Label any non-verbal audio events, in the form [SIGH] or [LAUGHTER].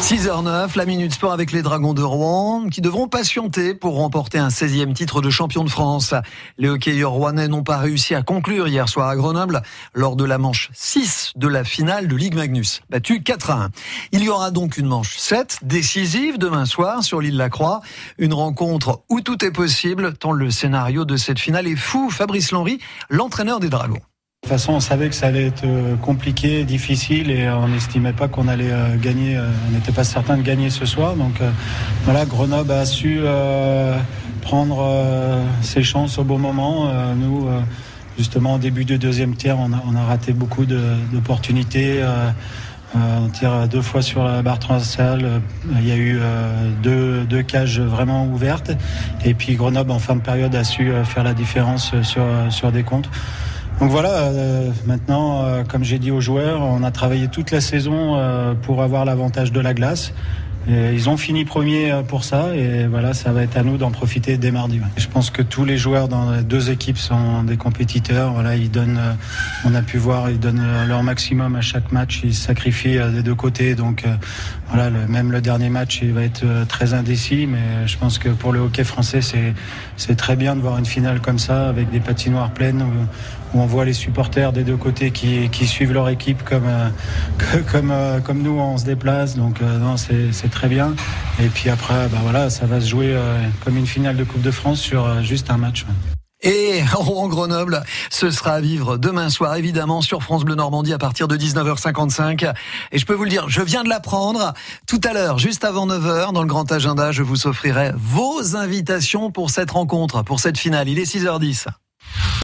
6h09, la Minute Sport avec les Dragons de Rouen qui devront patienter pour remporter un 16e titre de champion de France. Les hockeyeurs rouennais n'ont pas réussi à conclure hier soir à Grenoble lors de la manche 6 de la finale de Ligue Magnus, battu 4 à 1. Il y aura donc une manche 7 décisive demain soir sur l'île La Croix, une rencontre où tout est possible tant le scénario de cette finale est fou. Fabrice Lenry, l'entraîneur des Dragons. De toute façon, on savait que ça allait être euh, compliqué, difficile et on n'estimait pas qu'on allait euh, gagner. Euh, on n'était pas certain de gagner ce soir. Donc voilà, Grenoble a su prendre ses chances au bon moment. Nous, justement, au début du deuxième tiers, on a, raté beaucoup d'opportunités. on tire deux fois sur la barre transversale. Il y a eu deux, cages vraiment ouvertes. Et puis Grenoble, en fin de période, a su faire la différence sur des comptes. Donc voilà, euh, maintenant, euh, comme j'ai dit aux joueurs, on a travaillé toute la saison euh, pour avoir l'avantage de la glace ils ont fini premier euh, pour ça et voilà, ça va être à nous d'en profiter dès mardi. Je pense que tous les joueurs dans les deux équipes sont des compétiteurs. Voilà, ils donnent, euh, on a pu voir, ils donnent euh, leur maximum à chaque match. Ils sacrifient des deux côtés. Donc voilà, même le dernier match, il va être très indécis. Mais je pense que pour le hockey français, c'est c'est très bien de voir une finale comme ça avec des patinoires pleines où, on voit les supporters des deux côtés qui, qui suivent leur équipe comme [LAUGHS] comme comme nous on se déplace. Donc non, c'est très bien. Et puis après, bah voilà, ça va se jouer euh, comme une finale de Coupe de France sur euh, juste un match. Et [LAUGHS] Rouen-Grenoble, ce sera à vivre demain soir, évidemment, sur France Bleu Normandie à partir de 19h55. Et je peux vous le dire, je viens de l'apprendre. Tout à l'heure, juste avant 9h, dans le grand agenda, je vous offrirai vos invitations pour cette rencontre, pour cette finale. Il est 6h10.